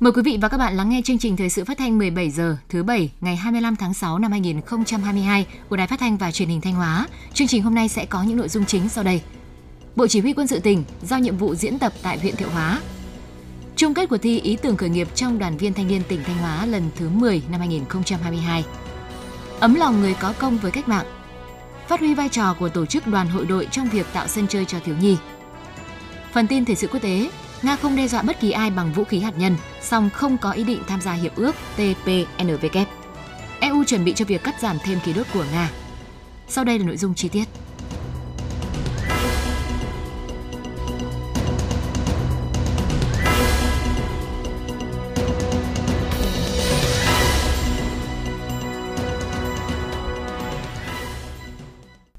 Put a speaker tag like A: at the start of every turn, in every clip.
A: Mời quý vị và các bạn lắng nghe chương trình thời sự phát thanh 17 giờ thứ bảy ngày 25 tháng 6 năm 2022 của Đài Phát thanh và Truyền hình Thanh Hóa. Chương trình hôm nay sẽ có những nội dung chính sau đây. Bộ Chỉ huy quân sự tỉnh giao nhiệm vụ diễn tập tại huyện Thiệu Hóa. Chung kết cuộc thi ý tưởng khởi nghiệp trong đoàn viên thanh niên tỉnh Thanh Hóa lần thứ 10 năm 2022. Ấm lòng người có công với cách mạng. Phát huy vai trò của tổ chức đoàn hội đội trong việc tạo sân chơi cho thiếu nhi. Phần tin thời sự quốc tế, Nga không đe dọa bất kỳ ai bằng vũ khí hạt nhân, song không có ý định tham gia hiệp ước TPNVK. EU chuẩn bị cho việc cắt giảm thêm khí đốt của Nga. Sau đây là nội dung chi tiết.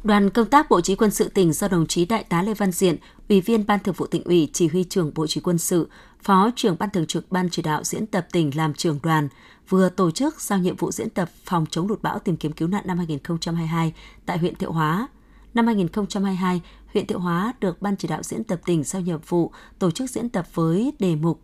B: Đoàn công tác Bộ Chỉ quân sự tỉnh do đồng chí Đại tá Lê Văn Diện, Ủy viên Ban Thường vụ tỉnh ủy, Chỉ huy trưởng Bộ Chỉ quân sự, Phó trưởng Ban Thường trực Ban chỉ đạo diễn tập tỉnh làm trưởng đoàn, vừa tổ chức giao nhiệm vụ diễn tập phòng chống lụt bão tìm kiếm cứu nạn năm 2022 tại huyện Thiệu Hóa. Năm 2022, huyện Thiệu Hóa được Ban chỉ đạo diễn tập tỉnh giao nhiệm vụ tổ chức diễn tập với đề mục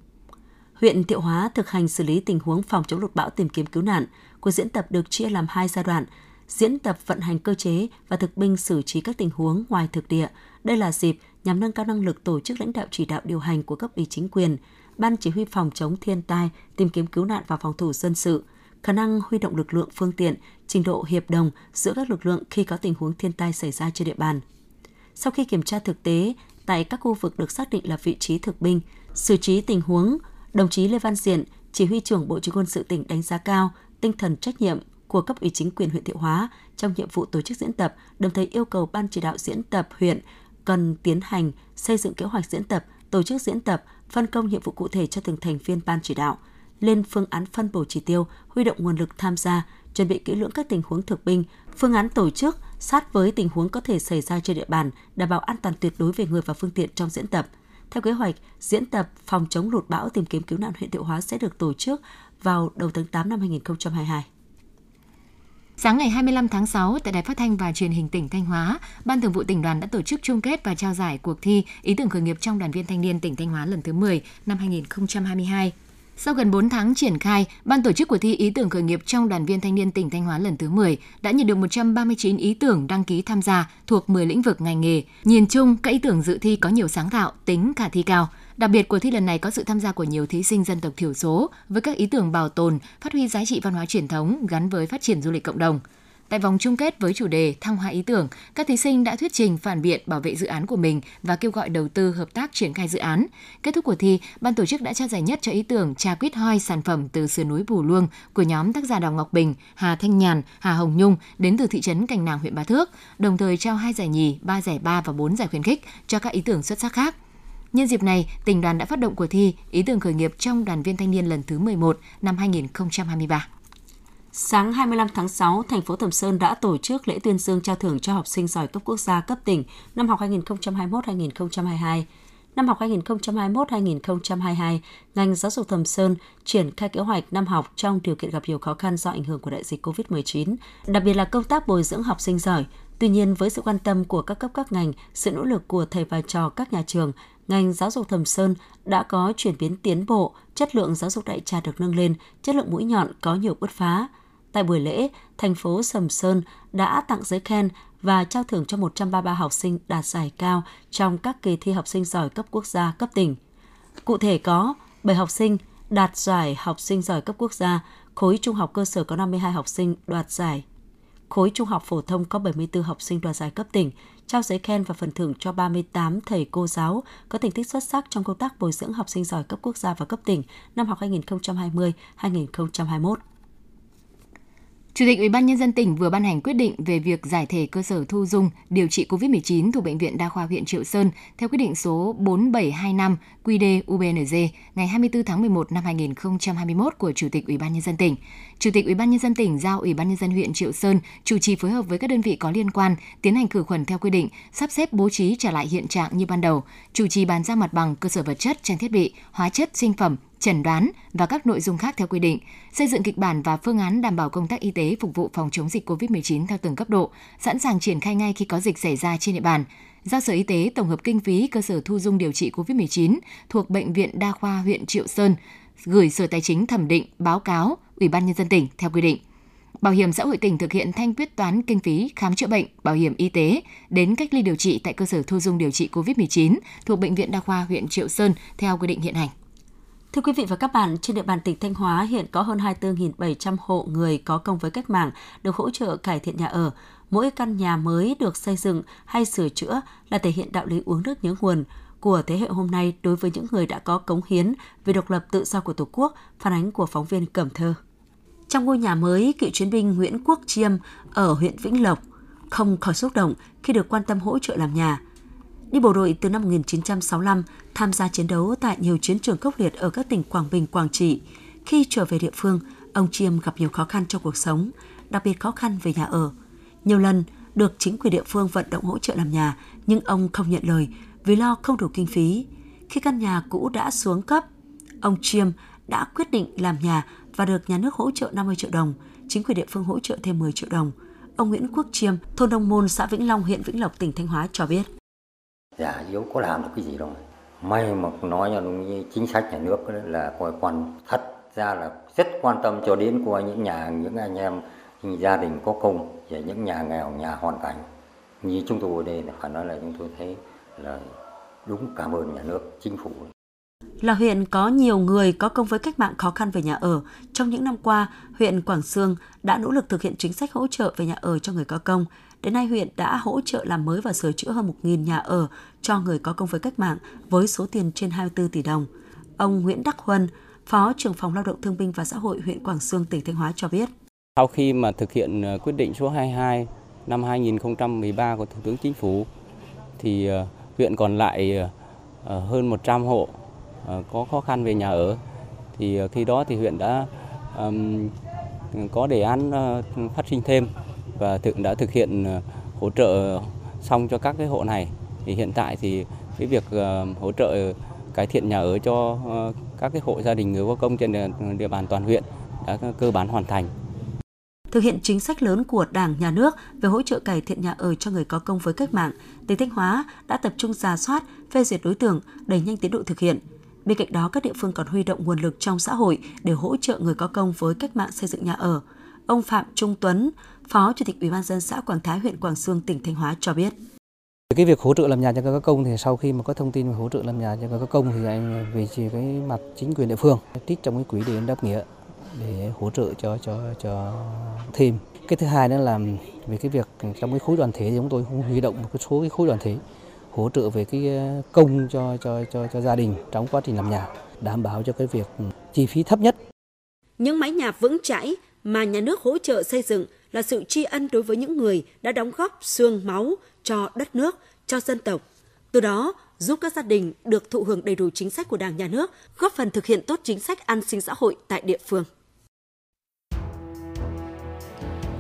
B: Huyện Thiệu Hóa thực hành xử lý tình huống phòng chống lụt bão tìm kiếm cứu nạn. Cuộc diễn tập được chia làm hai giai đoạn – diễn tập vận hành cơ chế và thực binh xử trí các tình huống ngoài thực địa. Đây là dịp nhằm nâng cao năng lực tổ chức lãnh đạo chỉ đạo điều hành của cấp ủy chính quyền, ban chỉ huy phòng chống thiên tai, tìm kiếm cứu nạn và phòng thủ dân sự, khả năng huy động lực lượng phương tiện, trình độ hiệp đồng giữa các lực lượng khi có tình huống thiên tai xảy ra trên địa bàn. Sau khi kiểm tra thực tế tại các khu vực được xác định là vị trí thực binh, xử trí tình huống, đồng chí Lê Văn Diện, chỉ huy trưởng Bộ Chỉ quân sự tỉnh đánh giá cao tinh thần trách nhiệm của cấp ủy chính quyền huyện Thiệu Hóa trong nhiệm vụ tổ chức diễn tập, đồng thời yêu cầu ban chỉ đạo diễn tập huyện cần tiến hành xây dựng kế hoạch diễn tập, tổ chức diễn tập, phân công nhiệm vụ cụ thể cho từng thành viên ban chỉ đạo, lên phương án phân bổ chỉ tiêu, huy động nguồn lực tham gia, chuẩn bị kỹ lưỡng các tình huống thực binh, phương án tổ chức sát với tình huống có thể xảy ra trên địa bàn, đảm bảo an toàn tuyệt đối về người và phương tiện trong diễn tập. Theo kế hoạch, diễn tập phòng chống lụt bão tìm kiếm cứu nạn huyện Thiệu Hóa sẽ được tổ chức vào đầu tháng 8 năm 2022.
A: Sáng ngày 25 tháng 6, tại Đài Phát thanh và Truyền hình tỉnh Thanh Hóa, Ban Thường vụ tỉnh đoàn đã tổ chức chung kết và trao giải cuộc thi Ý tưởng khởi nghiệp trong đoàn viên thanh niên tỉnh Thanh Hóa lần thứ 10 năm 2022. Sau gần 4 tháng triển khai, ban tổ chức cuộc thi ý tưởng khởi nghiệp trong đoàn viên thanh niên tỉnh Thanh Hóa lần thứ 10 đã nhận được 139 ý tưởng đăng ký tham gia thuộc 10 lĩnh vực ngành nghề. Nhìn chung, các ý tưởng dự thi có nhiều sáng tạo, tính khả thi cao. Đặc biệt cuộc thi lần này có sự tham gia của nhiều thí sinh dân tộc thiểu số với các ý tưởng bảo tồn, phát huy giá trị văn hóa truyền thống gắn với phát triển du lịch cộng đồng. Tại vòng chung kết với chủ đề Thăng hoa ý tưởng, các thí sinh đã thuyết trình phản biện bảo vệ dự án của mình và kêu gọi đầu tư hợp tác triển khai dự án. Kết thúc cuộc thi, ban tổ chức đã trao giải nhất cho ý tưởng trà quýt hoi sản phẩm từ sườn núi Bù Luông của nhóm tác giả Đào Ngọc Bình, Hà Thanh Nhàn, Hà Hồng Nhung đến từ thị trấn Cành Nàng huyện Bá Thước, đồng thời trao hai giải nhì, ba giải ba và bốn giải khuyến khích cho các ý tưởng xuất sắc khác. Nhân dịp này, tỉnh đoàn đã phát động cuộc thi Ý tưởng khởi nghiệp trong đoàn viên thanh niên lần thứ 11 năm 2023.
B: Sáng 25 tháng 6, thành phố Thẩm Sơn đã tổ chức lễ tuyên dương trao thưởng cho học sinh giỏi cấp quốc gia cấp tỉnh năm học 2021-2022. Năm học 2021-2022, ngành giáo dục Thẩm Sơn triển khai kế hoạch năm học trong điều kiện gặp nhiều khó khăn do ảnh hưởng của đại dịch COVID-19, đặc biệt là công tác bồi dưỡng học sinh giỏi. Tuy nhiên, với sự quan tâm của các cấp các ngành, sự nỗ lực của thầy và trò các nhà trường, ngành giáo dục Thẩm Sơn đã có chuyển biến tiến bộ, chất lượng giáo dục đại trà được nâng lên, chất lượng mũi nhọn có nhiều bứt phá. Tại buổi lễ, thành phố Sầm Sơn đã tặng giấy khen và trao thưởng cho 133 học sinh đạt giải cao trong các kỳ thi học sinh giỏi cấp quốc gia, cấp tỉnh. Cụ thể có 7 học sinh đạt giải học sinh giỏi cấp quốc gia, khối trung học cơ sở có 52 học sinh đoạt giải khối trung học phổ thông có 74 học sinh đoạt giải cấp tỉnh, trao giấy khen và phần thưởng cho 38 thầy cô giáo có thành tích xuất sắc trong công tác bồi dưỡng học sinh giỏi cấp quốc gia và cấp tỉnh năm học 2020-2021.
A: Chủ tịch Ủy ban nhân dân tỉnh vừa ban hành quyết định về việc giải thể cơ sở thu dung điều trị COVID-19 thuộc bệnh viện Đa khoa huyện Triệu Sơn theo quyết định số 4725 QĐ-UBNZ ngày 24 tháng 11 năm 2021 của Chủ tịch Ủy ban nhân dân tỉnh. Chủ tịch Ủy ban nhân dân tỉnh giao Ủy ban nhân dân huyện Triệu Sơn chủ trì phối hợp với các đơn vị có liên quan tiến hành khử khuẩn theo quy định, sắp xếp bố trí trả lại hiện trạng như ban đầu, chủ trì bàn giao mặt bằng cơ sở vật chất, trang thiết bị, hóa chất, sinh phẩm, chẩn đoán và các nội dung khác theo quy định, xây dựng kịch bản và phương án đảm bảo công tác y tế phục vụ phòng chống dịch COVID-19 theo từng cấp độ, sẵn sàng triển khai ngay khi có dịch xảy ra trên địa bàn. Giao Sở Y tế tổng hợp kinh phí cơ sở thu dung điều trị COVID-19 thuộc Bệnh viện Đa khoa huyện Triệu Sơn gửi Sở Tài chính thẩm định báo cáo Ủy ban nhân dân tỉnh theo quy định. Bảo hiểm xã hội tỉnh thực hiện thanh quyết toán kinh phí khám chữa bệnh, bảo hiểm y tế đến cách ly điều trị tại cơ sở thu dung điều trị COVID-19 thuộc Bệnh viện Đa khoa huyện Triệu Sơn theo quy định hiện hành.
B: Thưa quý vị và các bạn, trên địa bàn tỉnh Thanh Hóa hiện có hơn 24.700 hộ người có công với cách mạng được hỗ trợ cải thiện nhà ở. Mỗi căn nhà mới được xây dựng hay sửa chữa là thể hiện đạo lý uống nước nhớ nguồn của thế hệ hôm nay đối với những người đã có cống hiến về độc lập tự do của Tổ quốc, phản ánh của phóng viên Cẩm Thơ. Trong ngôi nhà mới, cựu chiến binh Nguyễn Quốc Chiêm ở huyện Vĩnh Lộc không khỏi xúc động khi được quan tâm hỗ trợ làm nhà. Đi bộ đội từ năm 1965, tham gia chiến đấu tại nhiều chiến trường khốc liệt ở các tỉnh Quảng Bình, Quảng Trị. Khi trở về địa phương, ông Chiêm gặp nhiều khó khăn trong cuộc sống, đặc biệt khó khăn về nhà ở. Nhiều lần được chính quyền địa phương vận động hỗ trợ làm nhà, nhưng ông không nhận lời vì lo không đủ kinh phí. Khi căn nhà cũ đã xuống cấp, ông Chiêm đã quyết định làm nhà và được nhà nước hỗ trợ 50 triệu đồng, chính quyền địa phương hỗ trợ thêm 10 triệu đồng. Ông Nguyễn Quốc Chiêm, thôn Đông Môn, xã Vĩnh Long, huyện Vĩnh Lộc, tỉnh Thanh Hóa cho biết.
C: Dạ, yếu có làm được cái gì đâu. May mà nói là chính sách nhà nước là coi quan thật ra là rất quan tâm cho đến của những nhà những anh em những gia đình có công và những nhà nghèo nhà hoàn cảnh như chúng tôi ở đây phải nói là chúng tôi thấy là đúng cảm ơn nhà nước chính phủ
B: là huyện có nhiều người có công với cách mạng khó khăn về nhà ở. Trong những năm qua, huyện Quảng Sương đã nỗ lực thực hiện chính sách hỗ trợ về nhà ở cho người có công. Đến nay, huyện đã hỗ trợ làm mới và sửa chữa hơn 1.000 nhà ở cho người có công với cách mạng với số tiền trên 24 tỷ đồng. Ông Nguyễn Đắc Huân, Phó trưởng phòng Lao động Thương binh và Xã hội huyện Quảng Sương, tỉnh Thanh Hóa cho biết.
D: Sau khi mà thực hiện ờ, quyết định số 22 năm 2013 của Thủ tướng Chính phủ thì ờ, huyện còn lại ờ, hơn 100 hộ có khó khăn về nhà ở. Thì khi đó thì huyện đã có đề án phát sinh thêm và thực đã thực hiện ờ, hỗ trợ xong cho các cái hộ này. Thì hiện tại thì cái việc ờ, hỗ trợ cải thiện nhà ở cho ờ, các cái hộ gia đình người có công trên địa bàn toàn huyện đã cơ bản hoàn thành
B: thực hiện chính sách lớn của Đảng, Nhà nước về hỗ trợ cải thiện nhà ở cho người có công với cách mạng, tỉnh Thanh Hóa đã tập trung ra soát, phê duyệt đối tượng, đẩy nhanh tiến độ thực hiện. Bên cạnh đó, các địa phương còn huy động nguồn lực trong xã hội để hỗ trợ người có công với cách mạng xây dựng nhà ở. Ông Phạm Trung Tuấn, Phó Chủ tịch Ủy ban dân xã Quảng Thái, huyện Quảng Sương, tỉnh Thanh Hóa cho biết.
E: Cái việc hỗ trợ làm nhà cho có công thì sau khi mà có thông tin về hỗ trợ làm nhà cho có công thì anh về chỉ cái mặt chính quyền địa phương trích trong cái quỹ để đáp nghĩa để hỗ trợ cho cho cho thêm. Cái thứ hai nữa là về cái việc trong cái khối đoàn thể thì chúng tôi cũng huy động một số cái khối đoàn thể hỗ trợ về cái ờ, công cho cho cho cho gia đình trong quá trình làm nhà, đảm bảo cho cái việc chi phí thấp nhất.
B: Những mái nhà vững chãi mà nhà nước hỗ trợ xây dựng là sự tri ân đối với những người đã đóng góp xương máu cho đất nước, cho dân tộc. Từ đó, giúp các gia đình được thụ hưởng đầy đủ chính sách của Đảng nhà nước, góp phần thực hiện tốt chính sách an sinh xã hội tại địa phương.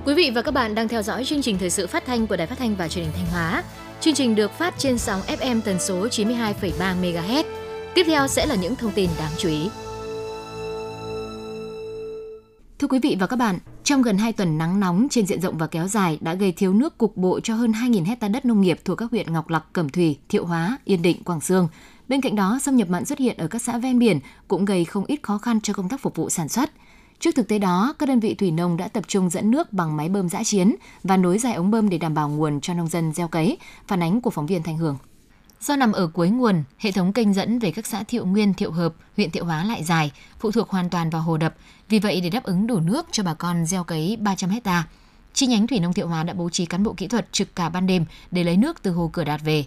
A: Quý vị và các bạn đang theo dõi chương trình thời sự phát thanh của Đài Phát thanh và Truyền hình Thanh Hóa. Chương trình được phát trên sóng FM tần số 92,3 MHz. Tiếp theo sẽ là những thông tin đáng chú ý. Thưa quý vị và các bạn, trong gần 2 tuần nắng nóng trên diện rộng và kéo dài đã gây thiếu nước cục bộ cho hơn 2.000 hecta đất nông nghiệp thuộc các huyện Ngọc Lặc, Cẩm Thủy, Thiệu Hóa, Yên Định, Quảng Sương. Bên cạnh đó, xâm nhập mặn xuất hiện ở các xã ven biển cũng gây không ít khó khăn cho công tác phục vụ sản xuất. Trước thực tế đó, các đơn vị thủy nông đã tập trung dẫn nước bằng máy bơm giã chiến và nối dài ống bơm để đảm bảo nguồn cho nông dân gieo cấy, phản ánh của phóng viên Thanh Hường. Do nằm ở cuối nguồn, hệ thống kênh dẫn về các xã Thiệu Nguyên, Thiệu Hợp, huyện Thiệu Hóa lại dài, phụ thuộc hoàn toàn vào hồ đập. Vì vậy, để đáp ứng đủ nước cho bà con gieo cấy 300 hecta, chi nhánh Thủy Nông Thiệu Hóa đã bố trí cán bộ kỹ thuật trực cả ban đêm để lấy nước từ hồ Cửa Đạt về.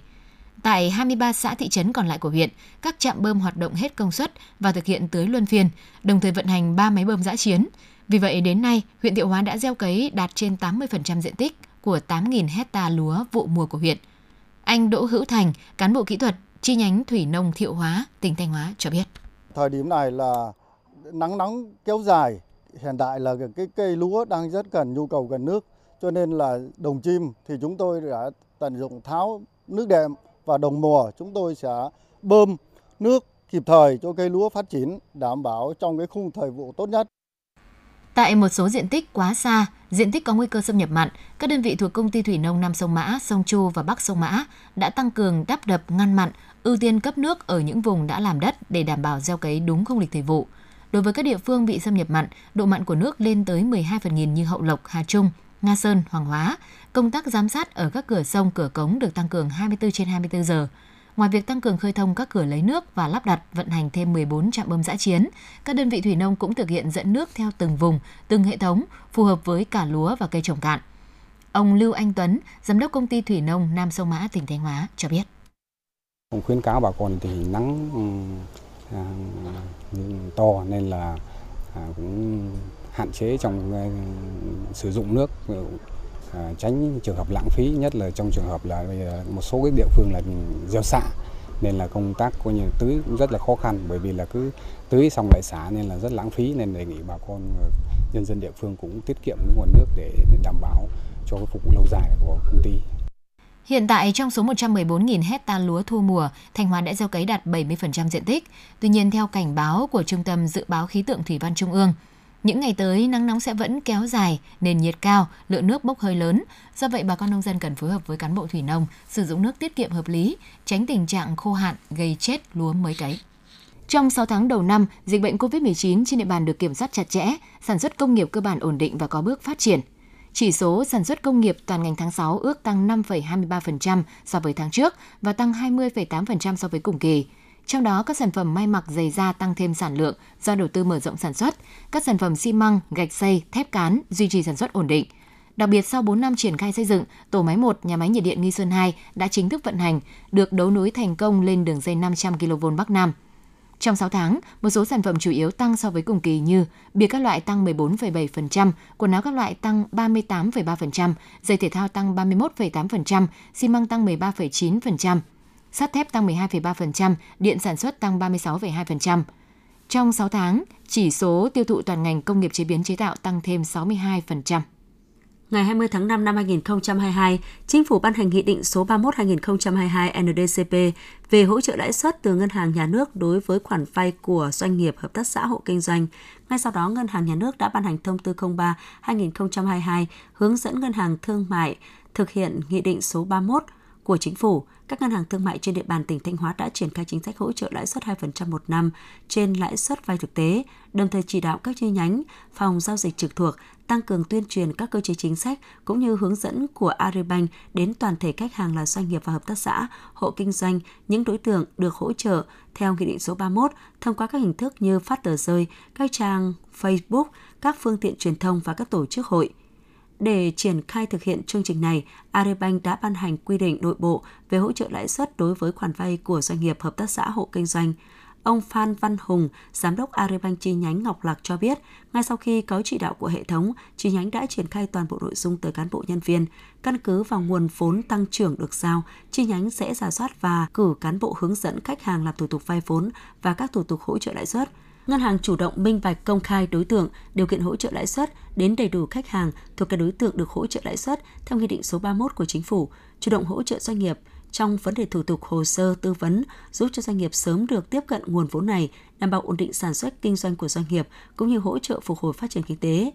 A: Tại 23 xã thị trấn còn lại của huyện, các trạm bơm hoạt động hết công suất và thực hiện tưới luân phiên, đồng thời vận hành 3 máy bơm giã chiến. Vì vậy đến nay, huyện Thiệu Hóa đã gieo cấy đạt trên 80% diện tích của 8.000 hecta lúa vụ mùa của huyện. Anh Đỗ Hữu Thành, cán bộ kỹ thuật chi nhánh Thủy Nông Thiệu Hóa, tỉnh Thanh Hóa cho biết.
F: Thời điểm này là nắng nóng kéo dài, hiện tại là cái cây lúa đang rất cần nhu cầu cần nước, cho nên là đồng chim thì chúng tôi đã tận dụng tháo nước đệm và đồng mùa chúng tôi sẽ bơm nước kịp thời cho cây lúa phát triển đảm bảo trong cái khung thời vụ tốt nhất.
A: Tại một số diện tích quá xa, diện tích có nguy cơ xâm nhập mặn, các đơn vị thuộc công ty thủy nông Nam sông Mã, sông Chu và Bắc sông Mã đã tăng cường đắp đập ngăn mặn, ưu tiên cấp nước ở những vùng đã làm đất để đảm bảo gieo cấy đúng không lịch thời vụ. Đối với các địa phương bị xâm nhập mặn, độ mặn của nước lên tới 12 phần nghìn như Hậu Lộc, Hà Trung, Nga Sơn, Hoàng Hóa, công tác giám sát ở các cửa sông, cửa cống được tăng cường 24 trên 24 giờ. Ngoài việc tăng cường khơi thông các cửa lấy nước và lắp đặt vận hành thêm 14 trạm bơm giã chiến, các đơn vị thủy nông cũng thực hiện dẫn nước theo từng vùng, từng hệ thống, phù hợp với cả lúa và cây trồng cạn. Ông Lưu Anh Tuấn, giám đốc công ty thủy nông Nam Sông Mã, tỉnh Thanh Hóa cho biết.
G: Ông khuyến cáo bà con thì nắng ừ, à, ừ, to nên là à, cũng hạn chế trong à, sử dụng nước À, tránh trường hợp lãng phí nhất là trong trường hợp là à, một số cái địa phương là gieo xạ nên là công tác coi như tưới cũng rất là khó khăn bởi vì là cứ tưới xong lại xả nên là rất lãng phí nên đề nghị bà con à, nhân dân địa phương cũng tiết kiệm nguồn nước để, để đảm bảo cho cái phục vụ lâu dài của công ty.
A: Hiện tại trong số 114.000 hecta lúa thu mùa, Thanh Hóa đã gieo cấy đạt 70% diện tích. Tuy nhiên theo cảnh báo của Trung tâm Dự báo Khí tượng Thủy văn Trung ương, những ngày tới nắng nóng sẽ vẫn kéo dài, nền nhiệt cao, lượng nước bốc hơi lớn. Do vậy bà con nông dân cần phối hợp với cán bộ thủy nông sử dụng nước tiết kiệm hợp lý, tránh tình trạng khô hạn gây chết lúa mới cấy. Trong 6 tháng đầu năm, dịch bệnh COVID-19 trên địa bàn được kiểm soát chặt chẽ, sản xuất công nghiệp cơ bản ổn định và có bước phát triển. Chỉ số sản xuất công nghiệp toàn ngành tháng 6 ước tăng 5,23% so với tháng trước và tăng 20,8% so với cùng kỳ. Trong đó, các sản phẩm may mặc giày da tăng thêm sản lượng do đầu tư mở rộng sản xuất, các sản phẩm xi măng, gạch xây, thép cán duy trì sản xuất ổn định. Đặc biệt sau 4 năm triển khai xây dựng, tổ máy 1 nhà máy nhiệt điện Nghi Xuân 2 đã chính thức vận hành, được đấu nối thành công lên đường dây 500 kV Bắc Nam. Trong 6 tháng, một số sản phẩm chủ yếu tăng so với cùng kỳ như bìa các loại tăng 14,7%, quần áo các loại tăng 38,3%, giày thể thao tăng 31,8%, xi măng tăng 13,9%, sắt thép tăng 12,3%, điện sản xuất tăng 36,2%. Trong 6 tháng, chỉ số tiêu thụ toàn ngành công nghiệp chế biến chế tạo tăng thêm 62%.
B: Ngày 20 tháng 5 năm 2022, Chính phủ ban hành Nghị định số 31-2022 NDCP về hỗ trợ lãi suất từ Ngân hàng Nhà nước đối với khoản vay của doanh nghiệp hợp tác xã hộ kinh doanh. Ngay sau đó, Ngân hàng Nhà nước đã ban hành Thông tư 03-2022 hướng dẫn Ngân hàng Thương mại thực hiện Nghị định số 31 của Chính phủ, các ngân hàng thương mại trên địa bàn tỉnh Thanh Hóa đã triển khai chính sách hỗ trợ lãi suất 2% một năm trên lãi suất vay thực tế, đồng thời chỉ đạo các chi nhánh, phòng giao dịch trực thuộc tăng cường tuyên truyền các cơ chế chính sách cũng như hướng dẫn của Agribank đến toàn thể khách hàng là doanh nghiệp và hợp tác xã, hộ kinh doanh, những đối tượng được hỗ trợ theo Nghị định số 31 thông qua các hình thức như phát tờ rơi, các trang Facebook, các phương tiện truyền thông và các tổ chức hội – để triển khai thực hiện chương trình này, Aribank đã ban hành quy định nội bộ về hỗ trợ lãi suất đối với khoản vay của doanh nghiệp hợp tác xã hộ kinh doanh. Ông Phan Văn Hùng, giám đốc Aribank chi nhánh Ngọc Lạc cho biết, ngay sau khi có chỉ đạo của hệ thống, chi nhánh đã triển khai toàn bộ nội dung tới cán bộ nhân viên. Căn cứ vào nguồn vốn tăng trưởng được giao, chi nhánh sẽ giả soát và cử cán bộ hướng dẫn khách hàng làm thủ tục vay vốn và các thủ tục hỗ trợ lãi suất ngân hàng chủ động minh bạch công khai đối tượng, điều kiện hỗ trợ lãi suất đến đầy đủ khách hàng thuộc các đối tượng được hỗ trợ lãi suất theo Nghị định số 31 của Chính phủ, chủ động hỗ trợ doanh nghiệp trong vấn đề thủ tục hồ sơ tư vấn, giúp cho doanh nghiệp sớm được tiếp cận nguồn vốn này, đảm bảo ổn định sản xuất kinh doanh của doanh nghiệp cũng như hỗ trợ phục hồi phát triển kinh tế.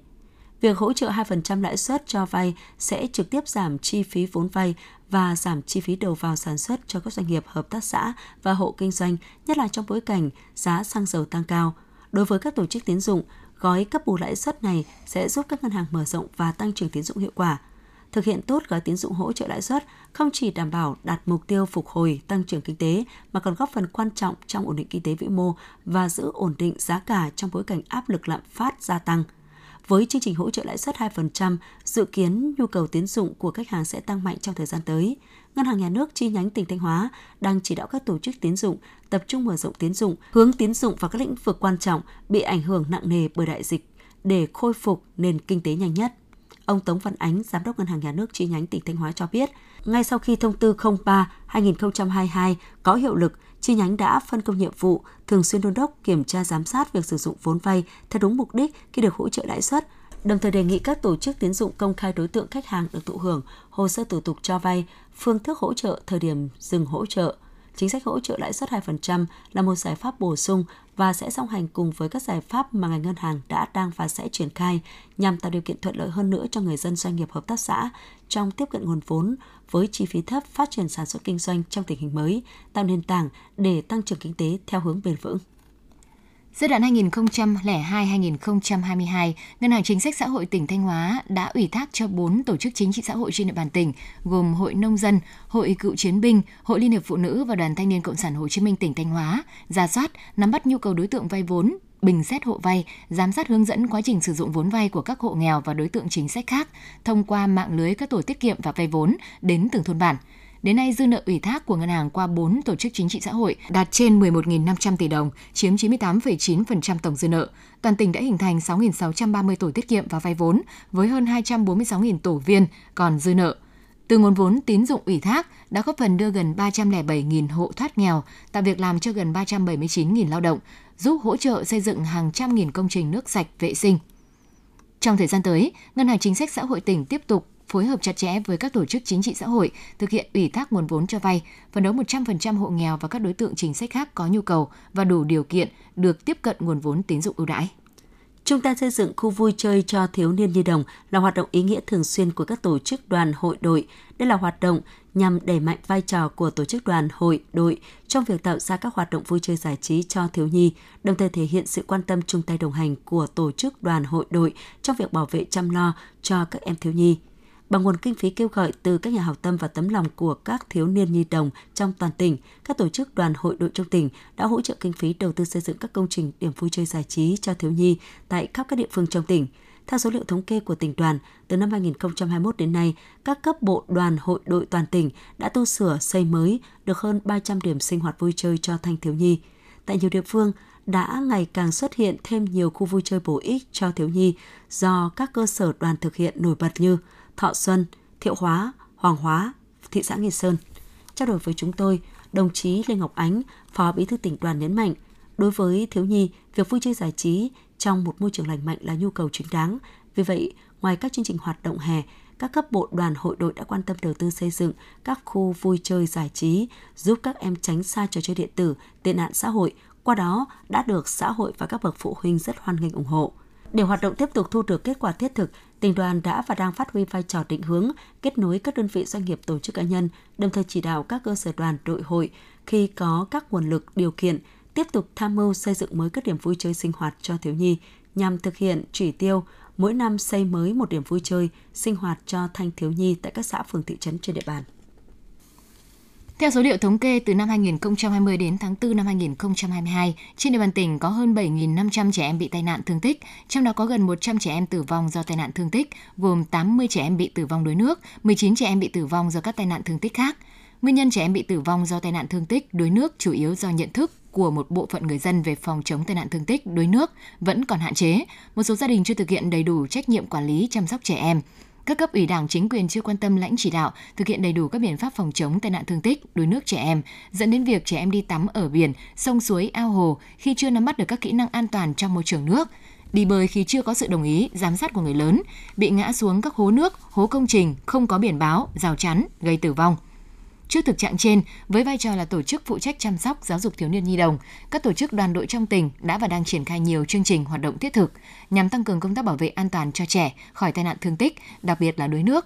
B: Việc hỗ trợ 2% lãi suất cho vay sẽ trực tiếp giảm chi phí vốn vay và giảm chi phí đầu vào sản xuất cho các doanh nghiệp, hợp tác xã và hộ kinh doanh, nhất là trong bối cảnh giá xăng dầu tăng cao. Đối với các tổ chức tín dụng, gói cấp bù lãi suất này sẽ giúp các ngân hàng mở rộng và tăng trưởng tín dụng hiệu quả. Thực hiện tốt gói tín dụng hỗ trợ lãi suất không chỉ đảm bảo đạt mục tiêu phục hồi tăng trưởng kinh tế mà còn góp phần quan trọng trong ổn định kinh tế vĩ mô và giữ ổn định giá cả trong bối cảnh áp lực lạm phát gia tăng – với chương trình hỗ trợ lãi suất 2%, dự kiến nhu cầu tiến dụng của khách hàng sẽ tăng mạnh trong thời gian tới. Ngân hàng Nhà nước chi nhánh tỉnh Thanh Hóa đang chỉ đạo các tổ chức tiến dụng tập trung mở rộng tiến dụng, hướng tiến dụng vào các lĩnh vực quan trọng bị ảnh hưởng nặng nề bởi đại dịch để khôi phục nền kinh tế nhanh nhất. Ông Tống Văn Ánh, Giám đốc Ngân hàng Nhà nước chi nhánh tỉnh Thanh Hóa cho biết, ngay sau khi thông tư 03-2022 có hiệu lực, chi nhánh đã phân công nhiệm vụ thường xuyên đôn đốc kiểm tra giám sát việc sử dụng vốn vay theo đúng mục đích khi được hỗ trợ lãi suất, đồng thời đề nghị các tổ chức tiến dụng công khai đối tượng khách hàng được thụ hưởng, hồ sơ thủ tục cho vay, phương thức hỗ trợ, thời điểm dừng hỗ trợ. Chính sách hỗ trợ lãi suất 2% là một giải pháp bổ sung và sẽ song hành cùng với các giải pháp mà ngành ngân hàng đã đang và sẽ triển khai nhằm tạo điều kiện thuận lợi hơn nữa cho người dân doanh nghiệp hợp tác xã trong tiếp cận nguồn vốn với chi phí thấp phát triển sản xuất kinh doanh trong tình hình mới, tạo nền tảng để tăng trưởng kinh tế theo hướng bền vững.
A: Giai đoạn 2002-2022, Ngân hàng Chính sách Xã hội tỉnh Thanh Hóa đã ủy thác cho 4 tổ chức chính trị xã hội trên địa bàn tỉnh, gồm Hội Nông dân, Hội Cựu Chiến binh, Hội Liên hiệp Phụ nữ và Đoàn Thanh niên Cộng sản Hồ Chí Minh tỉnh Thanh Hóa, ra soát, nắm bắt nhu cầu đối tượng vay vốn, bình xét hộ vay, giám sát hướng dẫn quá trình sử dụng vốn vay của các hộ nghèo và đối tượng chính sách khác thông qua mạng lưới các tổ tiết kiệm và vay vốn đến từng thôn bản – Đến nay, dư nợ ủy thác của ngân hàng qua 4 tổ chức chính trị xã hội đạt trên 11.500 tỷ đồng, chiếm 98,9% tổng dư nợ. Toàn tỉnh đã hình thành 6.630 tổ tiết kiệm và vay vốn với hơn 246.000 tổ viên còn dư nợ. Từ nguồn vốn tín dụng ủy thác đã góp phần đưa gần 307.000 hộ thoát nghèo, tạo việc làm cho gần 379.000 lao động, giúp hỗ trợ xây dựng hàng trăm nghìn công trình nước sạch vệ sinh. Trong thời gian tới, Ngân hàng Chính sách Xã hội tỉnh tiếp tục phối hợp chặt chẽ với các tổ chức chính trị xã hội thực hiện ủy thác nguồn vốn cho vay, phấn đấu 100% hộ nghèo và các đối tượng chính sách khác có nhu cầu và đủ điều kiện được tiếp cận nguồn vốn tín dụng ưu đãi.
B: Trung tâm xây dựng khu vui chơi cho thiếu niên nhi đồng là hoạt động ý nghĩa thường xuyên của các tổ chức đoàn hội đội. Đây là hoạt động nhằm đẩy mạnh vai trò của tổ chức đoàn hội đội trong việc tạo ra các hoạt động vui chơi giải trí cho thiếu nhi, đồng thời thể hiện sự quan tâm chung tay đồng hành của tổ chức đoàn hội đội trong việc bảo vệ chăm lo cho các em thiếu nhi bằng nguồn kinh phí kêu gọi từ các nhà hảo tâm và tấm lòng của các thiếu niên nhi đồng trong toàn tỉnh, các tổ chức đoàn hội đội trong tỉnh đã hỗ trợ kinh phí đầu tư xây dựng các công trình điểm vui chơi giải trí cho thiếu nhi tại khắp các địa phương trong tỉnh. Theo số liệu thống kê của tỉnh đoàn, từ năm 2021 đến nay, các cấp bộ đoàn hội đội toàn tỉnh đã tu sửa xây mới được hơn 300 điểm sinh hoạt vui chơi cho thanh thiếu nhi. Tại nhiều địa phương, đã ngày càng xuất hiện thêm nhiều khu vui chơi bổ ích cho thiếu nhi do các cơ sở đoàn thực hiện nổi bật như Thọ Xuân, Thiệu Hóa, Hoàng Hóa, thị xã Nghi Sơn. Trao đổi với chúng tôi, đồng chí Lê Ngọc Ánh, Phó Bí thư tỉnh đoàn nhấn mạnh, đối với thiếu nhi, việc vui chơi giải trí trong một môi trường lành mạnh là nhu cầu chính đáng. Vì vậy, ngoài các chương trình hoạt động hè, các cấp bộ đoàn hội đội đã quan tâm đầu tư xây dựng các khu vui chơi giải trí, giúp các em tránh xa trò chơi điện tử, tệ nạn xã hội, qua đó đã được xã hội và các bậc phụ huynh rất hoan nghênh ủng hộ. Để hoạt động tiếp tục thu được kết quả thiết thực, tỉnh đoàn đã và đang phát huy vai trò định hướng, kết nối các đơn vị doanh nghiệp tổ chức cá nhân, đồng thời chỉ đạo các cơ sở đoàn đội hội khi có các nguồn lực điều kiện tiếp tục tham mưu xây dựng mới các điểm vui chơi sinh hoạt cho thiếu nhi nhằm thực hiện chỉ tiêu mỗi năm xây mới một điểm vui chơi sinh hoạt cho thanh thiếu nhi tại các xã phường thị trấn trên địa bàn.
A: Theo số liệu thống kê từ năm 2020 đến tháng 4 năm 2022, trên địa bàn tỉnh có hơn 7.500 trẻ em bị tai nạn thương tích, trong đó có gần 100 trẻ em tử vong do tai nạn thương tích, gồm 80 trẻ em bị tử vong đuối nước, 19 trẻ em bị tử vong do các tai nạn thương tích khác. Nguyên nhân trẻ em bị tử vong do tai nạn thương tích, đuối nước chủ yếu do nhận thức của một bộ phận người dân về phòng chống tai nạn thương tích, đuối nước vẫn còn hạn chế. Một số gia đình chưa thực hiện đầy đủ trách nhiệm quản lý chăm sóc trẻ em các cấp ủy đảng chính quyền chưa quan tâm lãnh chỉ đạo thực hiện đầy đủ các biện pháp phòng chống tai nạn thương tích, đuối nước trẻ em, dẫn đến việc trẻ em đi tắm ở biển, sông suối, ao hồ khi chưa nắm bắt được các kỹ năng an toàn trong môi trường nước, đi bơi khi chưa có sự đồng ý, giám sát của người lớn, bị ngã xuống các hố nước, hố công trình không có biển báo, rào chắn, gây tử vong. Trước thực trạng trên, với vai trò là tổ chức phụ trách chăm sóc giáo dục thiếu niên nhi đồng, các tổ chức đoàn đội trong tỉnh đã và đang triển khai nhiều chương trình hoạt động thiết thực nhằm tăng cường công tác bảo vệ an toàn cho trẻ khỏi tai nạn thương tích, đặc biệt là đuối nước.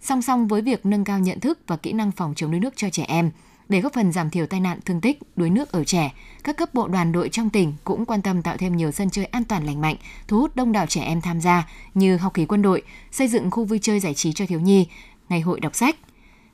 A: Song song với việc nâng cao nhận thức và kỹ năng phòng chống đuối nước cho trẻ em, để góp phần giảm thiểu tai nạn thương tích, đuối nước ở trẻ, các cấp bộ đoàn đội trong tỉnh cũng quan tâm tạo thêm nhiều sân chơi an toàn lành mạnh, thu hút đông đảo trẻ em tham gia như học kỳ quân đội, xây dựng khu vui chơi giải trí cho thiếu nhi, ngày hội đọc sách,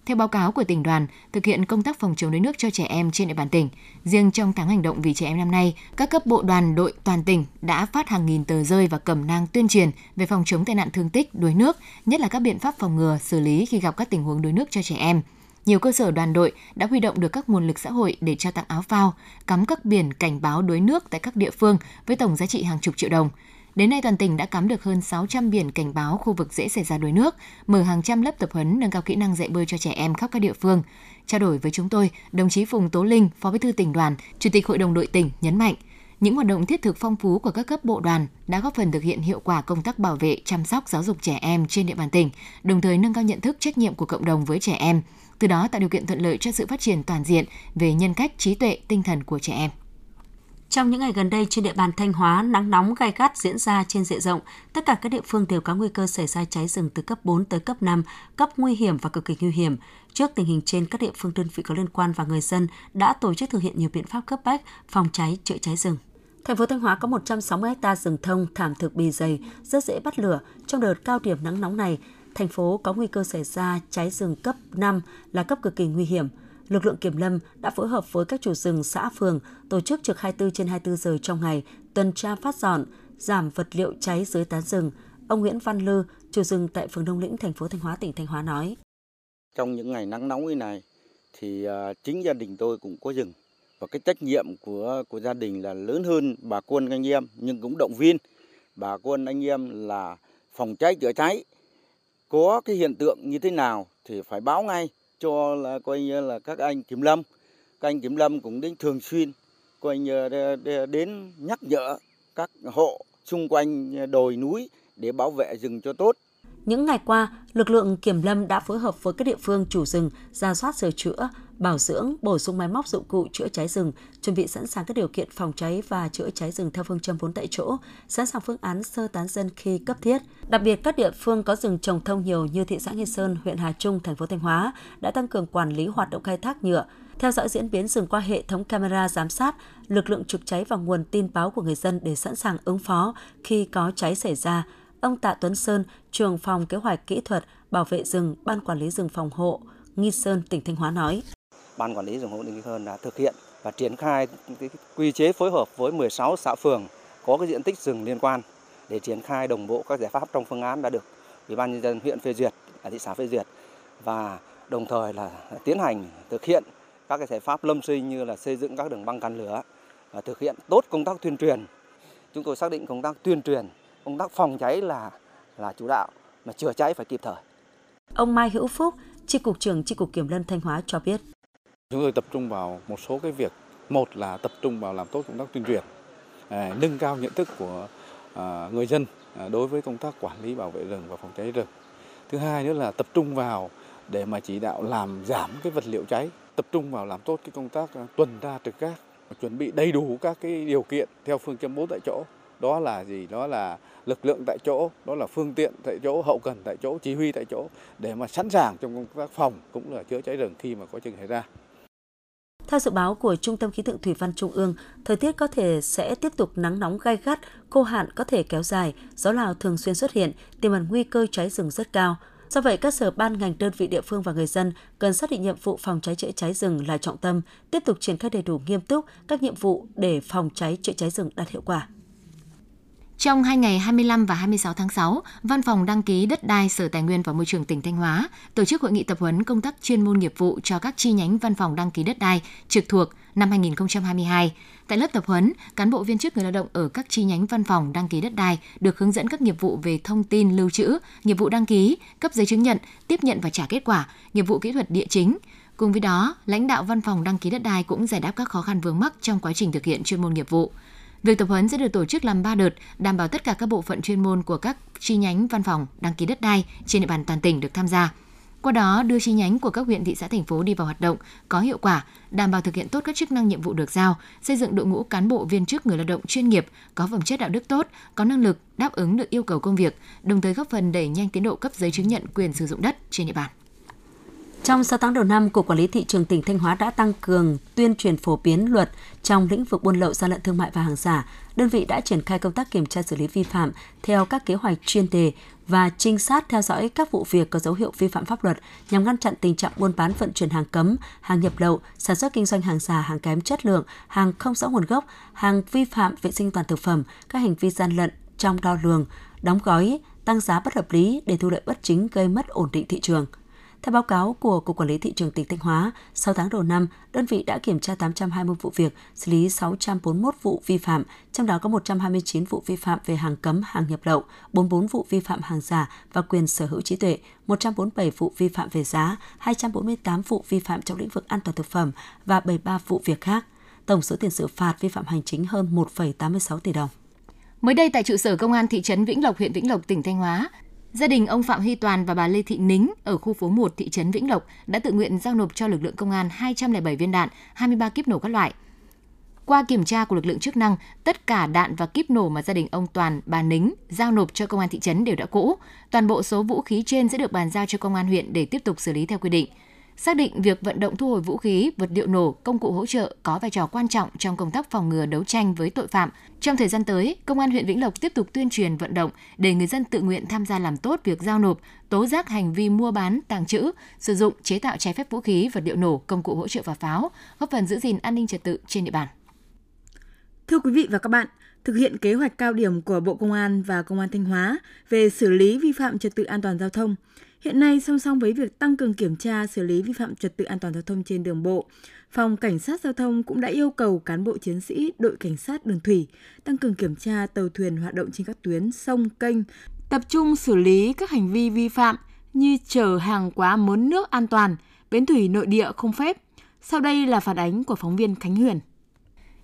A: theo báo cáo của tỉnh đoàn, thực hiện công tác phòng chống đuối nước cho trẻ em trên địa bàn tỉnh, riêng trong tháng hành động vì trẻ em năm nay, các cấp bộ đoàn đội toàn tỉnh đã phát hàng nghìn tờ rơi và cẩm nang tuyên truyền về phòng chống tai nạn thương tích, đuối nước, nhất là các biện pháp phòng ngừa, xử lý khi gặp các tình huống đuối nước cho trẻ em. Nhiều cơ sở đoàn đội đã huy động được các nguồn lực xã hội để trao tặng áo phao, cắm các biển cảnh báo đuối nước tại các địa phương với tổng giá trị hàng chục triệu đồng. Đến nay toàn tỉnh đã cắm được hơn 600 biển cảnh báo khu vực dễ xảy ra đuối nước, mở hàng trăm lớp tập huấn nâng cao kỹ năng dạy bơi cho trẻ em khắp các địa phương. Trao đổi với chúng tôi, đồng chí Phùng Tố Linh, Phó Bí thư tỉnh đoàn, Chủ tịch Hội đồng đội tỉnh nhấn mạnh, những hoạt động thiết thực phong phú của các cấp bộ đoàn đã góp phần thực hiện hiệu quả công tác bảo vệ, chăm sóc giáo dục trẻ em trên địa bàn tỉnh, đồng thời nâng cao nhận thức trách nhiệm của cộng đồng với trẻ em, từ đó tạo điều kiện thuận lợi cho sự phát triển toàn diện về nhân cách, trí tuệ, tinh thần của trẻ em.
B: Trong những ngày gần đây trên địa bàn Thanh Hóa, nắng nóng gai gắt diễn ra trên diện rộng. Tất cả các địa phương đều có nguy cơ xảy ra cháy rừng từ cấp 4 tới cấp 5, cấp nguy hiểm và cực kỳ nguy hiểm. Trước tình hình trên, các địa phương đơn vị có liên quan và người dân đã tổ chức thực hiện nhiều biện pháp cấp bách phòng cháy chữa cháy rừng. Thành phố Thanh Hóa có 160 ha rừng thông thảm thực bì dày, rất dễ bắt lửa. Trong đợt cao điểm nắng nóng này, thành phố có nguy cơ xảy ra cháy rừng cấp 5 là cấp cực kỳ nguy hiểm. Lực lượng kiểm lâm đã phối hợp với các chủ rừng xã phường tổ chức trực 24 trên 24 giờ trong ngày, tuần tra phát dọn, giảm vật liệu cháy dưới tán rừng. Ông Nguyễn Văn Lư, chủ rừng tại phường Đông Lĩnh, thành phố Thanh Hóa, tỉnh Thanh Hóa nói.
H: Trong những ngày nắng nóng như này thì à, chính gia đình tôi cũng có rừng và cái trách nhiệm của của gia đình là lớn hơn bà quân anh em nhưng cũng động viên bà quân anh em là phòng cháy chữa cháy có cái hiện tượng như thế nào thì phải báo ngay cho là coi như là các anh kiểm lâm. Các anh kiểm lâm cũng đến thường xuyên, coi như đến nhắc nhở các hộ xung quanh đồi núi để bảo vệ rừng cho tốt
B: những ngày qua, lực lượng kiểm lâm đã phối hợp với các địa phương chủ rừng ra soát sửa chữa, bảo dưỡng, bổ sung máy móc dụng cụ chữa cháy rừng, chuẩn bị sẵn sàng các điều kiện phòng cháy và chữa cháy rừng theo phương châm vốn tại chỗ, sẵn sàng phương án sơ tán dân khi cấp thiết. Đặc biệt các địa phương có rừng trồng thông nhiều như thị xã Nghi Sơn, huyện Hà Trung, thành phố Thanh Hóa đã tăng cường quản lý hoạt động khai thác nhựa, theo dõi diễn biến rừng qua hệ thống camera giám sát, lực lượng trực cháy và nguồn tin báo của người dân để sẵn sàng ứng phó khi có cháy xảy ra, Ông Tạ Tuấn Sơn, trưởng phòng kế hoạch kỹ thuật bảo vệ rừng, Ban quản lý rừng phòng hộ Nghi Sơn, tỉnh Thanh Hóa nói.
I: Ban quản lý rừng hộ Nghi Sơn đã thực hiện và triển khai cái quy chế phối hợp với 16 xã phường có cái diện tích rừng liên quan để triển khai đồng bộ các giải pháp trong phương án đã được Ủy ban nhân dân huyện phê duyệt, thị xã phê duyệt và đồng thời là tiến hành thực hiện các cái giải pháp lâm sinh như là xây dựng các đường băng cản lửa và thực hiện tốt công tác tuyên truyền. Chúng tôi xác định công tác tuyên truyền công tác phòng cháy là là chủ đạo mà chữa cháy phải kịp thời.
B: Ông Mai Hữu Phúc, Chi cục trưởng Chi cục Kiểm lâm Thanh Hóa cho biết.
J: Chúng tôi tập trung vào một số cái việc, một là tập trung vào làm tốt công tác tuyên truyền, à, nâng cao nhận thức của à, người dân à, đối với công tác quản lý bảo vệ rừng và phòng cháy rừng. Thứ hai nữa là tập trung vào để mà chỉ đạo làm giảm cái vật liệu cháy, tập trung vào làm tốt cái công tác tuần tra trực gác, chuẩn bị đầy đủ các cái điều kiện theo phương châm bốn tại chỗ đó là gì đó là lực lượng tại chỗ đó là phương tiện tại chỗ hậu cần tại chỗ chỉ huy tại chỗ để mà sẵn sàng trong công tác phòng cũng là chữa cháy rừng khi mà có trường xảy ra
B: theo dự báo của Trung tâm Khí tượng Thủy văn Trung ương, thời tiết có thể sẽ tiếp tục nắng nóng gai gắt, khô hạn có thể kéo dài, gió Lào thường xuyên xuất hiện, tiềm ẩn nguy cơ cháy rừng rất cao. Do vậy, các sở ban ngành đơn vị địa phương và người dân cần xác định nhiệm vụ phòng cháy chữa cháy rừng là trọng tâm, tiếp tục triển khai đầy đủ nghiêm túc các nhiệm vụ để phòng cháy chữa cháy rừng đạt hiệu quả.
A: Trong hai ngày 25 và 26 tháng 6, Văn phòng đăng ký đất đai Sở Tài nguyên và Môi trường tỉnh Thanh Hóa tổ chức hội nghị tập huấn công tác chuyên môn nghiệp vụ cho các chi nhánh văn phòng đăng ký đất đai trực thuộc năm 2022. Tại lớp tập huấn, cán bộ viên chức người lao động ở các chi nhánh văn phòng đăng ký đất đai được hướng dẫn các nghiệp vụ về thông tin lưu trữ, nghiệp vụ đăng ký, cấp giấy chứng nhận, tiếp nhận và trả kết quả, nghiệp vụ kỹ thuật địa chính. Cùng với đó, lãnh đạo văn phòng đăng ký đất đai cũng giải đáp các khó khăn vướng mắc trong quá trình thực hiện chuyên môn nghiệp vụ. Việc tập huấn sẽ được tổ chức làm 3 đợt, đảm bảo tất cả các bộ phận chuyên môn của các chi nhánh văn phòng đăng ký đất đai trên địa bàn toàn tỉnh được tham gia. Qua đó đưa chi nhánh của các huyện thị xã thành phố đi vào hoạt động có hiệu quả, đảm bảo thực hiện tốt các chức năng nhiệm vụ được giao, xây dựng đội ngũ cán bộ viên chức người lao động chuyên nghiệp, có phẩm chất đạo đức tốt, có năng lực đáp ứng được yêu cầu công việc, đồng thời góp phần đẩy nhanh tiến độ cấp giấy chứng nhận quyền sử dụng đất trên địa bàn.
B: Trong 6 tháng đầu năm, Cục Quản lý Thị trường tỉnh Thanh Hóa đã tăng cường tuyên truyền phổ biến luật trong lĩnh vực buôn lậu gian lận thương mại và hàng giả. Đơn vị đã triển khai công tác kiểm tra xử lý vi phạm theo các kế hoạch chuyên đề và trinh sát theo dõi các vụ việc có dấu hiệu vi phạm pháp luật nhằm ngăn chặn tình trạng buôn bán vận chuyển hàng cấm, hàng nhập lậu, sản xuất kinh doanh hàng giả, hàng kém chất lượng, hàng không rõ nguồn gốc, hàng vi phạm vệ sinh toàn thực phẩm, các hành vi gian lận trong đo lường, đóng gói, tăng giá bất hợp lý để thu lợi bất chính gây mất ổn định thị trường. Theo báo cáo của Cục Quản lý Thị trường tỉnh Thanh Hóa, 6 tháng đầu năm, đơn vị đã kiểm tra 820 vụ việc, xử lý 641 vụ vi phạm, trong đó có 129 vụ vi phạm về hàng cấm, hàng nhập lậu, 44 vụ vi phạm hàng giả và quyền sở hữu trí tuệ, 147 vụ vi phạm về giá, 248 vụ vi phạm trong lĩnh vực an toàn thực phẩm và 73 vụ việc khác. Tổng số tiền xử phạt vi phạm hành chính hơn 1,86 tỷ đồng.
A: Mới đây tại trụ sở công an thị trấn Vĩnh Lộc, huyện Vĩnh Lộc, tỉnh Thanh Hóa, Gia đình ông Phạm Huy Toàn và bà Lê Thị Nính ở khu phố 1 thị trấn Vĩnh Lộc đã tự nguyện giao nộp cho lực lượng công an 207 viên đạn, 23 kíp nổ các loại. Qua kiểm tra của lực lượng chức năng, tất cả đạn và kíp nổ mà gia đình ông Toàn, bà Nính giao nộp cho công an thị trấn đều đã cũ. Toàn bộ số vũ khí trên sẽ được bàn giao cho công an huyện để tiếp tục xử lý theo quy định xác định việc vận động thu hồi vũ khí, vật liệu nổ, công cụ hỗ trợ có vai trò quan trọng trong công tác phòng ngừa đấu tranh với tội phạm. Trong thời gian tới, Công an huyện Vĩnh Lộc tiếp tục tuyên truyền vận động để người dân tự nguyện tham gia làm tốt việc giao nộp, tố giác hành vi mua bán, tàng trữ, sử dụng, chế tạo trái phép vũ khí, vật liệu nổ, công cụ hỗ trợ và pháo, góp phần giữ gìn an ninh trật tự trên địa bàn.
K: Thưa quý vị và các bạn, thực hiện kế hoạch cao điểm của Bộ Công an và Công an Thanh Hóa về xử lý vi phạm trật tự an toàn giao thông, Hiện nay, song song với việc tăng cường kiểm tra xử lý vi phạm trật tự an toàn giao thông trên đường bộ, Phòng Cảnh sát Giao thông cũng đã yêu cầu cán bộ chiến sĩ đội cảnh sát đường thủy tăng cường kiểm tra tàu thuyền hoạt động trên các tuyến sông, kênh, tập trung xử lý các hành vi vi phạm như chở hàng quá mớn nước an toàn, bến thủy nội địa không phép. Sau đây là phản ánh của phóng viên Khánh Huyền.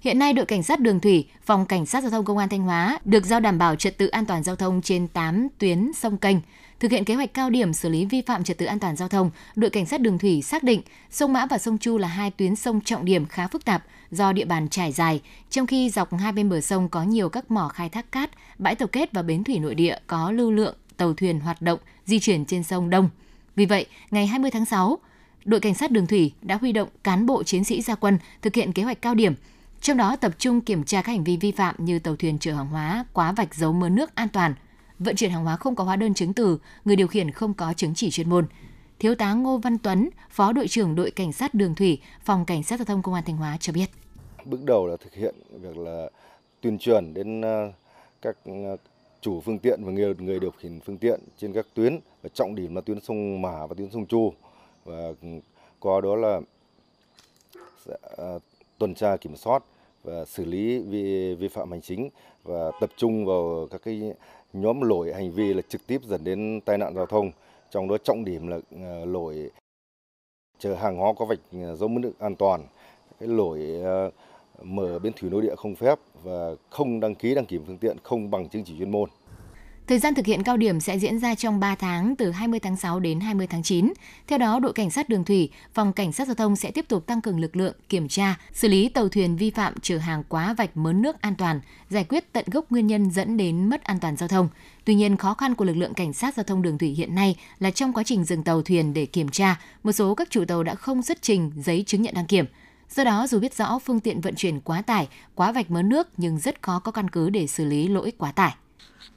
A: Hiện nay, đội cảnh sát đường thủy, phòng cảnh sát giao thông công an Thanh Hóa được giao đảm bảo trật tự an toàn giao thông trên 8 tuyến sông kênh. Thực hiện kế hoạch cao điểm xử lý vi phạm trật tự an toàn giao thông, đội cảnh sát đường thủy xác định sông Mã và sông Chu là hai tuyến sông trọng điểm khá phức tạp do địa bàn trải dài, trong khi dọc hai bên bờ sông có nhiều các mỏ khai thác cát, bãi tập kết và bến thủy nội địa có lưu lượng tàu thuyền hoạt động di chuyển trên sông đông. Vì vậy, ngày 20 tháng 6, đội cảnh sát đường thủy đã huy động cán bộ chiến sĩ ra quân thực hiện kế hoạch cao điểm trong đó tập trung kiểm tra các hành vi vi phạm như tàu thuyền chở hàng hóa quá vạch dấu mớ nước an toàn, vận chuyển hàng hóa không có hóa đơn chứng từ, người điều khiển không có chứng chỉ chuyên môn. Thiếu tá Ngô Văn Tuấn, Phó đội trưởng đội cảnh sát đường thủy, phòng cảnh sát giao thông công an Thanh Hóa cho biết.
L: Bước đầu là thực hiện việc là tuyên truyền đến ờ, các ờ, chủ phương tiện và người người điều khiển phương tiện trên các tuyến và trọng điểm là tuyến sông Mã và tuyến sông Chu và qua đó là ờ, tuần tra kiểm soát và xử lý vi, vi phạm hành chính và tập trung vào các cái nhóm lỗi hành vi là trực tiếp dẫn đến tai nạn giao thông trong đó trọng điểm là ờ, lỗi chở hàng hóa có vạch ờ, dấu mực nước an toàn cái lỗi ờ, mở bến thủy nội địa không phép và không đăng ký đăng kiểm phương tiện không bằng chứng chỉ chuyên môn.
A: Thời gian thực hiện cao điểm sẽ diễn ra trong 3 tháng từ 20 tháng 6 đến 20 tháng 9. Theo đó, đội cảnh sát đường thủy, phòng cảnh sát giao thông sẽ tiếp tục tăng cường lực lượng kiểm tra, xử lý tàu thuyền vi phạm chở hàng quá vạch mớn nước an toàn, giải quyết tận gốc nguyên nhân dẫn đến mất an toàn giao thông. Tuy nhiên, khó khăn của lực lượng cảnh sát giao thông đường thủy hiện nay là trong quá trình dừng tàu thuyền để kiểm tra, một số các chủ tàu đã không xuất trình giấy chứng nhận đăng kiểm. Do đó, dù biết rõ phương tiện vận chuyển quá tải, quá vạch mớn nước nhưng rất khó có căn cứ để xử lý lỗi quá tải.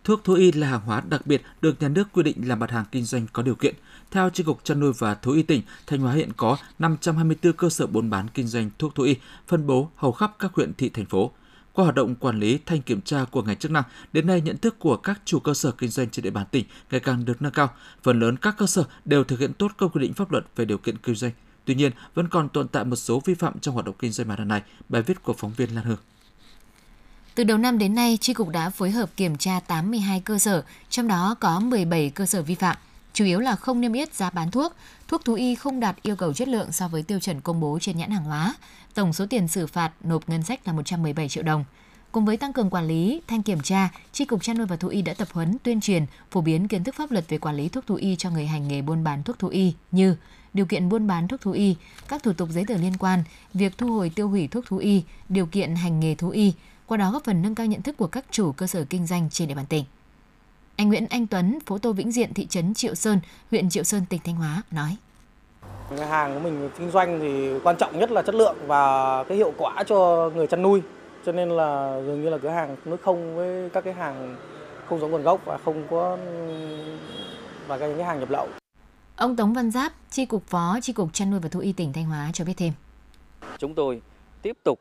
M: Thuốc thú y là hàng hóa đặc biệt được nhà nước quy định là mặt hàng kinh doanh có điều kiện. Theo Chi cục chăn nuôi và thú y tỉnh, Thanh Hóa hiện có 524 cơ sở buôn bán kinh doanh thuốc thú y, phân bố hầu khắp các huyện thị thành phố. Qua hoạt động quản lý thanh kiểm tra của ngành chức năng, đến nay nhận thức của các chủ cơ sở kinh doanh trên địa bàn tỉnh ngày càng được nâng cao. Phần lớn các cơ sở đều thực hiện tốt các quy định pháp luật về điều kiện kinh doanh. Tuy nhiên, vẫn còn tồn tại một số vi phạm trong hoạt động kinh doanh mặt hàng này. Bài viết của phóng viên Lan Hương.
A: Từ đầu năm đến nay, Tri Cục đã phối hợp kiểm tra 82 cơ sở, trong đó có 17 cơ sở vi phạm, chủ yếu là không niêm yết giá bán thuốc, thuốc thú y không đạt yêu cầu chất lượng so với tiêu chuẩn công bố trên nhãn hàng hóa. Tổng số tiền xử phạt nộp ngân sách là 117 triệu đồng. Cùng với tăng cường quản lý, thanh kiểm tra, Tri Cục Chăn nuôi và Thú y đã tập huấn, tuyên truyền, phổ biến kiến thức pháp luật về quản lý thuốc thú y cho người hành nghề buôn bán thuốc thú y như điều kiện buôn bán thuốc thú y, các thủ tục giấy tờ liên quan, việc thu hồi tiêu hủy thuốc thú y, điều kiện hành nghề thú y, qua đó góp phần nâng cao nhận thức của các chủ cơ sở kinh doanh trên địa bàn tỉnh. Anh Nguyễn Anh Tuấn, phố Tô Vĩnh Diện, thị trấn Triệu Sơn, huyện Triệu Sơn, tỉnh Thanh Hóa nói.
N: Cái hàng của mình kinh doanh thì quan trọng nhất là chất lượng và cái hiệu quả cho người chăn nuôi. Cho nên là dường như là cửa hàng nước không với các cái hàng không giống nguồn gốc và không có và cái những cái hàng nhập lậu.
A: Ông Tống Văn Giáp, Chi cục Phó Chi cục Chăn nuôi và Thú y tỉnh Thanh Hóa cho biết thêm.
I: Chúng tôi tiếp tục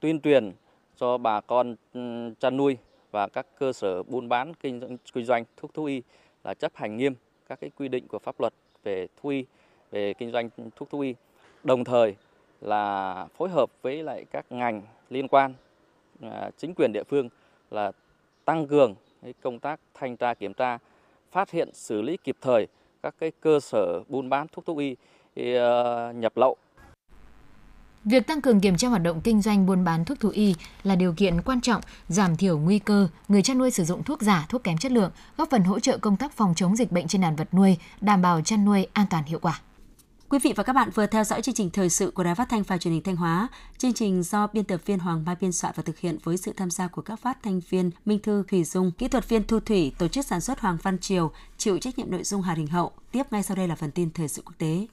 I: tuyên truyền cho bà con ừ, chăn nuôi và các cơ sở buôn bán kinh doanh, kinh doanh thuốc thú y là chấp hành nghiêm các cái quy định của pháp luật về thú y, về kinh doanh thuốc thú y. Đồng thời là phối hợp với lại các ngành liên quan, à, chính quyền địa phương là tăng cường công tác thanh tra kiểm tra, phát hiện xử lý kịp thời các cái cơ sở buôn bán thuốc thú y ờ, nhập lậu
A: Việc tăng cường kiểm tra hoạt động kinh doanh buôn bán thuốc thú y là điều kiện quan trọng giảm thiểu nguy cơ người chăn nuôi sử dụng thuốc giả, thuốc kém chất lượng, góp phần hỗ trợ công tác phòng chống dịch bệnh trên đàn vật nuôi, đảm bảo chăn nuôi an toàn hiệu quả.
B: Quý vị và các bạn vừa theo dõi chương trình thời sự của Đài Phát thanh và Truyền hình Thanh Hóa. Chương trình do biên tập viên Hoàng Mai biên soạn và thực hiện với sự tham gia của các phát thanh viên Minh Thư Thủy Dung, kỹ thuật viên Thu Thủy, tổ chức sản xuất Hoàng Văn Triều, chịu trách nhiệm nội dung Hà Đình Hậu. Tiếp ngay sau đây là phần tin thời sự quốc tế.